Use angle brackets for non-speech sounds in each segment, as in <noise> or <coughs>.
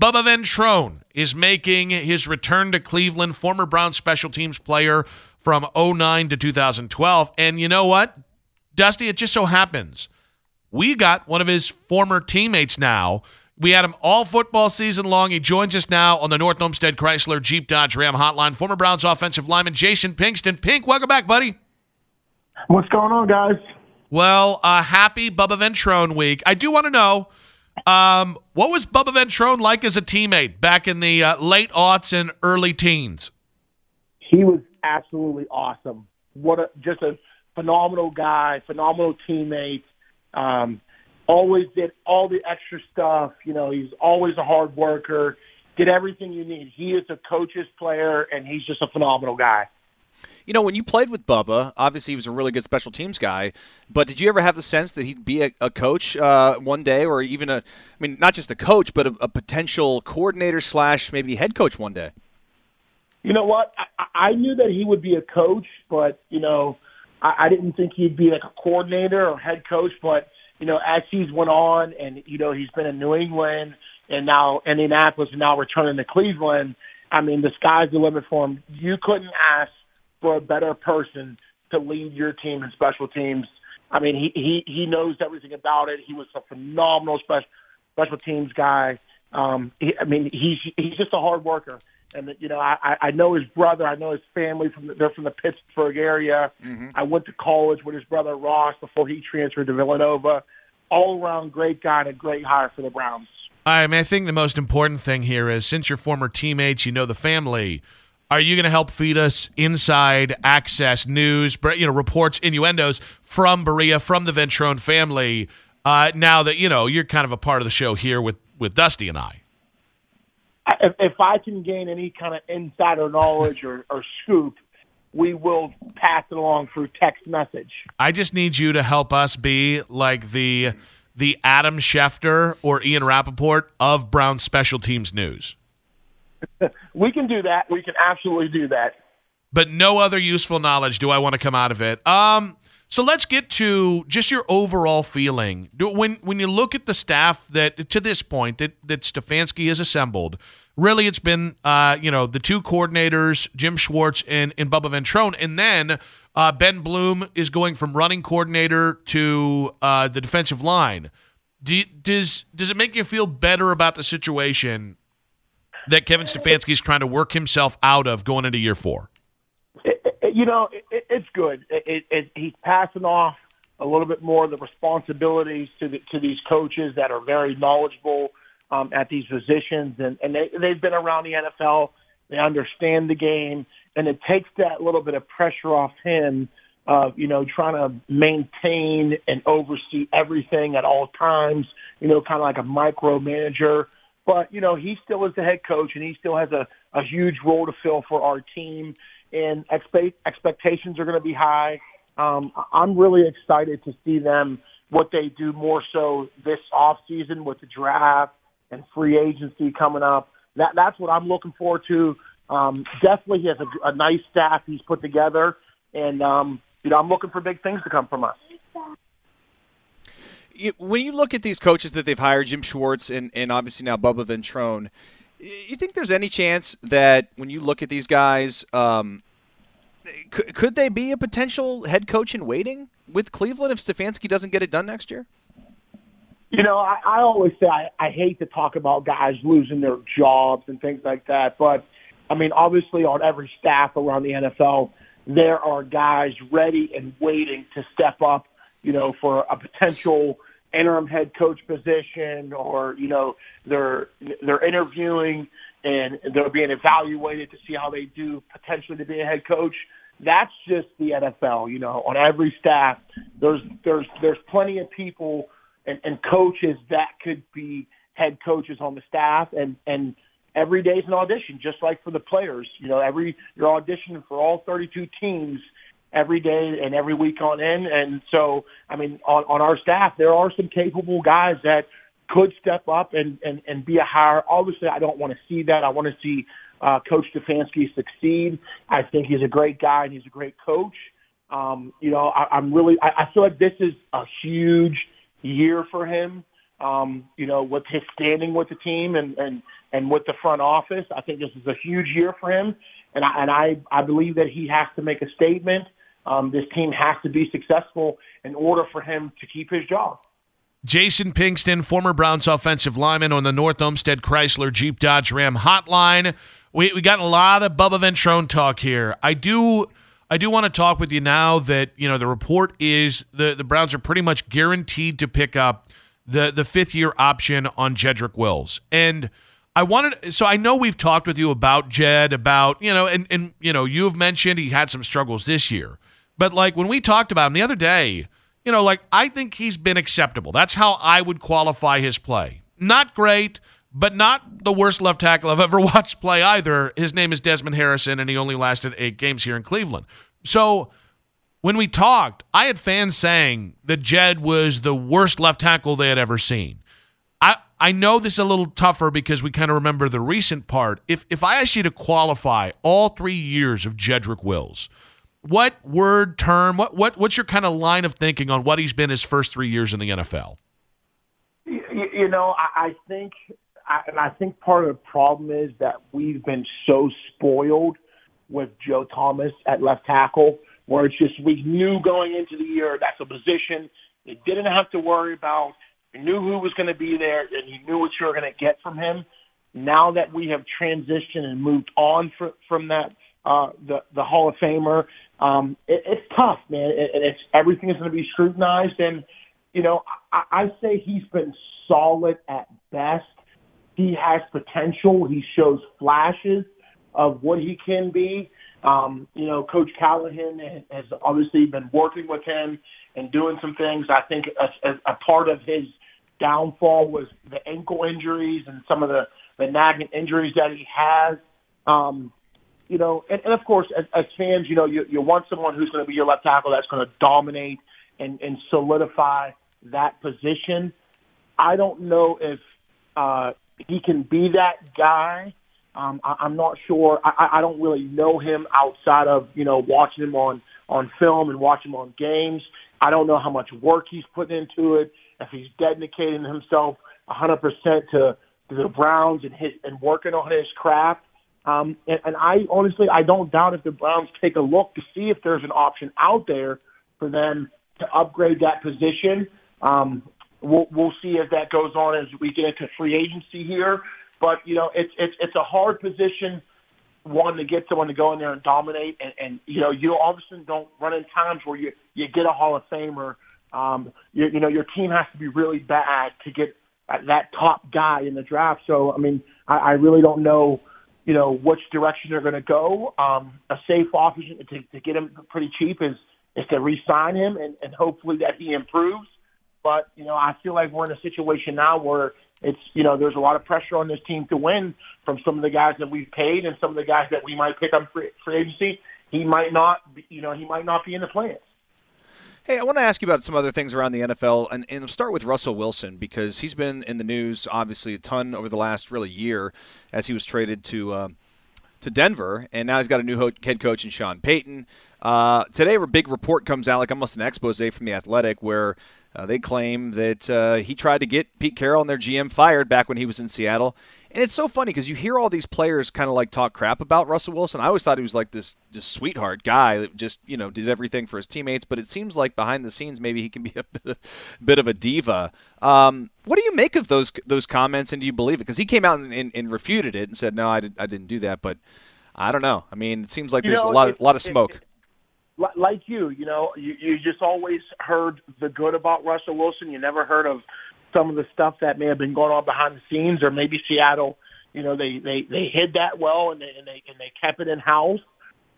Bubba Ventrone is making his return to Cleveland, former Brown special teams player from 09 to 2012. And you know what, Dusty, it just so happens we got one of his former teammates now. We had him all football season long. He joins us now on the North Olmsted Chrysler Jeep Dodge Ram hotline. Former Browns offensive lineman Jason Pinkston. Pink, welcome back, buddy. What's going on, guys? Well, uh, happy Bubba Ventrone week. I do want to know um, what was Bubba Ventrone like as a teammate back in the uh, late aughts and early teens? He was absolutely awesome. What a just a phenomenal guy, phenomenal teammate. Um, always did all the extra stuff. You know, he's always a hard worker. Did everything you need. He is a coach's player, and he's just a phenomenal guy. You know, when you played with Bubba, obviously he was a really good special teams guy. But did you ever have the sense that he'd be a, a coach uh, one day, or even a, I mean, not just a coach, but a, a potential coordinator slash maybe head coach one day? You know what? I, I knew that he would be a coach, but you know, I, I didn't think he'd be like a coordinator or head coach. But you know, as he's went on, and you know, he's been in New England and now Indianapolis, and now returning to Cleveland. I mean, the sky's the limit for him. You couldn't ask for a better person to lead your team in special teams. I mean, he he he knows everything about it. He was a phenomenal special special teams guy. Um, he, I mean, he's he's just a hard worker, and you know, I I know his brother. I know his family from the, they're from the Pittsburgh area. Mm-hmm. I went to college with his brother Ross before he transferred to Villanova. All around great guy and a great hire for the Browns. I mean, I think the most important thing here is since you're former teammates, you know the family are you going to help feed us inside access news, you know, reports, innuendos from Berea, from the Ventrone family? Uh, now that you know you're kind of a part of the show here with with Dusty and I. If, if I can gain any kind of insider knowledge or, or scoop, we will pass it along through text message. I just need you to help us be like the the Adam Schefter or Ian Rapoport of Brown Special Teams News. <laughs> we can do that. We can absolutely do that. But no other useful knowledge do I want to come out of it. Um, so let's get to just your overall feeling. When when you look at the staff that to this point that that Stefanski has assembled, really it's been uh, you know the two coordinators, Jim Schwartz and, and Bubba Ventrone, and then uh, Ben Bloom is going from running coordinator to uh, the defensive line. Do, does does it make you feel better about the situation that Kevin Stefanski is trying to work himself out of going into year four? you know, it, it's good. It, it, he's passing off a little bit more of the responsibilities to the, to these coaches that are very knowledgeable um, at these positions, and, and they, they've been around the NFL. They understand the game, and it takes that little bit of pressure off him of you know trying to maintain and oversee everything at all times. You know, kind of like a micromanager. But you know, he still is the head coach, and he still has a, a huge role to fill for our team. And expect, expectations are going to be high. Um, I'm really excited to see them what they do more so this off season with the draft and free agency coming up. That that's what I'm looking forward to. Um, definitely, he has a, a nice staff he's put together, and um, you know I'm looking for big things to come from us when you look at these coaches that they've hired, Jim Schwartz and, and obviously now Bubba Ventrone, you think there's any chance that when you look at these guys, um, could, could they be a potential head coach in waiting with Cleveland if Stefanski doesn't get it done next year? You know, I, I always say I, I hate to talk about guys losing their jobs and things like that, but I mean, obviously, on every staff around the NFL, there are guys ready and waiting to step up, you know, for a potential interim head coach position or you know they're they're interviewing and they're being evaluated to see how they do potentially to be a head coach that's just the NFL you know on every staff there's there's there's plenty of people and, and coaches that could be head coaches on the staff, and and every day is an audition, just like for the players. You know, every you're auditioning for all 32 teams every day and every week on end. And so, I mean, on, on our staff, there are some capable guys that could step up and, and, and be a hire. Obviously, I don't want to see that. I want to see uh, Coach Stefanski succeed. I think he's a great guy and he's a great coach. Um, you know, I, I'm really, I, I feel like this is a huge year for him. Um, you know, with his standing with the team and, and, and with the front office, I think this is a huge year for him. And I, and I, I believe that he has to make a statement. Um, this team has to be successful in order for him to keep his job. Jason Pinkston, former Browns offensive lineman on the North Olmsted Chrysler Jeep Dodge Ram hotline. We we got a lot of Bubba Ventrone talk here. I do I do want to talk with you now that you know the report is the the Browns are pretty much guaranteed to pick up the the fifth year option on Jedrick Wills and. I wanted so I know we've talked with you about Jed about you know and and you know you have mentioned he had some struggles this year, but like when we talked about him the other day, you know like I think he's been acceptable. That's how I would qualify his play. Not great, but not the worst left tackle I've <laughs> ever watched play either. His name is Desmond Harrison, and he only lasted eight games here in Cleveland. So when we talked, I had fans saying that Jed was the worst left tackle they had ever seen. I, I know this is a little tougher because we kind of remember the recent part. If if I asked you to qualify all three years of Jedrick Wills, what word term, what what what's your kind of line of thinking on what he's been his first three years in the NFL? You, you know, I, I think, I, and I think part of the problem is that we've been so spoiled with Joe Thomas at left tackle, where it's just we knew going into the year that's a position you didn't have to worry about you knew who was going to be there, and you knew what you were going to get from him. Now that we have transitioned and moved on fr- from that, uh, the the Hall of Famer, um, it, it's tough, man. It, it's everything is going to be scrutinized, and you know, I, I say he's been solid at best. He has potential. He shows flashes of what he can be. Um, you know, Coach Callahan has obviously been working with him and doing some things. I think a, a, a part of his downfall was the ankle injuries and some of the, the nagging injuries that he has. Um, you know, and, and of course, as, as fans, you know, you, you want someone who's going to be your left tackle that's going to dominate and, and solidify that position. I don't know if uh, he can be that guy. Um, I, I'm not sure. I, I don't really know him outside of you know watching him on on film and watching him on games. I don't know how much work he's putting into it if he's dedicating himself 100% to, to the Browns and his and working on his craft. Um, and, and I honestly, I don't doubt if the Browns take a look to see if there's an option out there for them to upgrade that position. Um, we'll, we'll see if that goes on as we get into free agency here. But you know, it's it's it's a hard position one to get someone to go in there and dominate, and, and you know, you obviously don't run in times where you you get a Hall of Famer um, you, you know, your team has to be really bad to get that top guy in the draft. So, I mean, I, I really don't know, you know, which direction they're going to go. Um, a safe option to, to get him pretty cheap is is to re-sign him and, and hopefully that he improves. But you know, I feel like we're in a situation now where it's you know there's a lot of pressure on this team to win from some of the guys that we've paid and some of the guys that we might pick up free, free agency. He might not, be, you know, he might not be in the plans. Hey, I want to ask you about some other things around the NFL, and, and start with Russell Wilson because he's been in the news obviously a ton over the last really year as he was traded to uh, to Denver, and now he's got a new head coach in Sean Payton. Uh, today, a big report comes out, like almost an expose from the Athletic, where uh, they claim that uh, he tried to get Pete Carroll and their GM fired back when he was in Seattle. And it's so funny because you hear all these players kind of like talk crap about Russell Wilson. I always thought he was like this just sweetheart guy that just you know did everything for his teammates. But it seems like behind the scenes, maybe he can be <laughs> a bit of, bit of a diva. Um, what do you make of those those comments, and do you believe it? Because he came out and, and, and, refuted it and said, "No, I, did, I didn't do that." But I don't know. I mean, it seems like you there's know, a lot it, of lot of smoke. It, it, like you, you know, you, you just always heard the good about Russell Wilson. You never heard of some of the stuff that may have been going on behind the scenes, or maybe Seattle you know, they they they hid that well and they and they and they kept it in house.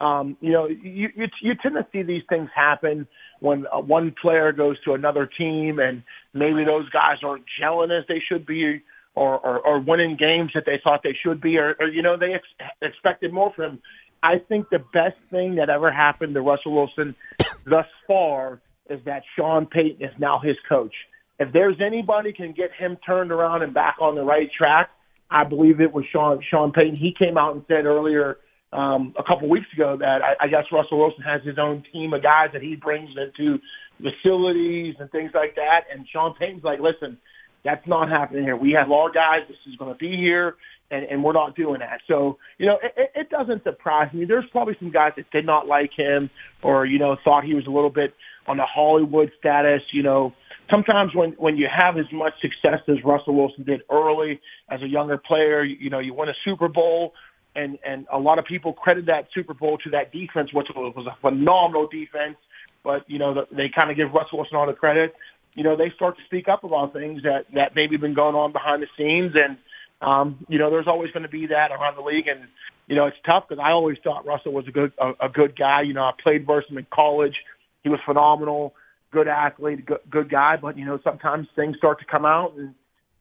Um, you know, you, you you tend to see these things happen when uh, one player goes to another team and maybe those guys aren't gelling as they should be, or, or, or winning games that they thought they should be, or, or you know, they ex- expected more from. I think the best thing that ever happened to Russell Wilson <coughs> thus far is that Sean Payton is now his coach. If there's anybody can get him turned around and back on the right track, I believe it was Sean Sean Payton. He came out and said earlier um, a couple weeks ago that I, I guess Russell Wilson has his own team of guys that he brings into facilities and things like that. And Sean Payton's like, listen, that's not happening here. We have our guys. This is going to be here, and, and we're not doing that. So, you know, it, it doesn't surprise me. There's probably some guys that did not like him or, you know, thought he was a little bit on the Hollywood status. You know, sometimes when, when you have as much success as Russell Wilson did early as a younger player, you, you know, you win a Super Bowl. And, and a lot of people credit that Super Bowl to that defense, which was a phenomenal defense but you know they kind of give Russell Wilson all the credit you know, they start to speak up about things that that maybe been going on behind the scenes, and um, you know, there's always going to be that around the league, and you know, it's tough because I always thought Russell was a good a, a good guy. You know, I played versus him in college; he was phenomenal, good athlete, good, good guy. But you know, sometimes things start to come out, and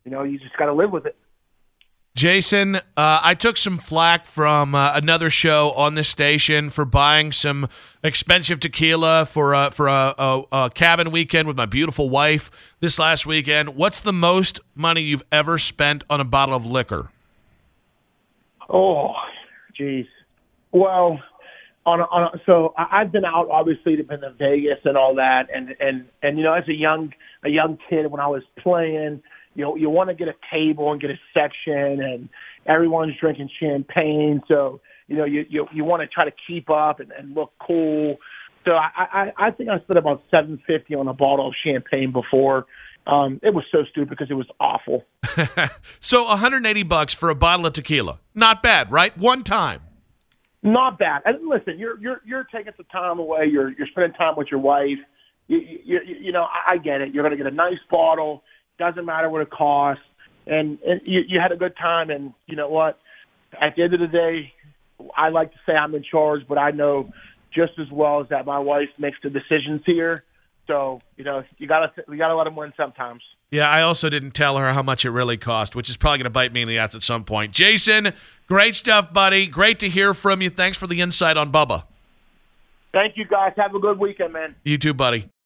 you know, you just got to live with it. Jason, uh, I took some flack from uh, another show on this station for buying some expensive tequila for a, for a, a, a, cabin weekend with my beautiful wife this last weekend. What's the most money you've ever spent on a bottle of liquor? Oh, geez. Well, on a, on a, so I've been out obviously to been to Vegas and all that, and and and you know as a young a young kid when I was playing you know, you want to get a table and get a section, and everyone's drinking champagne. So you know, you you, you want to try to keep up and, and look cool. So I, I I think I spent about seven fifty on a bottle of champagne before. Um, it was so stupid because it was awful. <laughs> so 180 bucks for a bottle of tequila, not bad, right? One time. Not bad. And listen, you're you're you're taking some time away. You're you're spending time with your wife. You you, you, you know, I, I get it. You're going to get a nice bottle doesn't matter what it costs, and, and you, you had a good time. And you know what? At the end of the day, I like to say I'm in charge, but I know just as well as that my wife makes the decisions here. So you know, you gotta we gotta let them win sometimes. Yeah, I also didn't tell her how much it really cost, which is probably going to bite me in the ass at some point. Jason, great stuff, buddy. Great to hear from you. Thanks for the insight on Bubba. Thank you, guys. Have a good weekend, man. You too, buddy.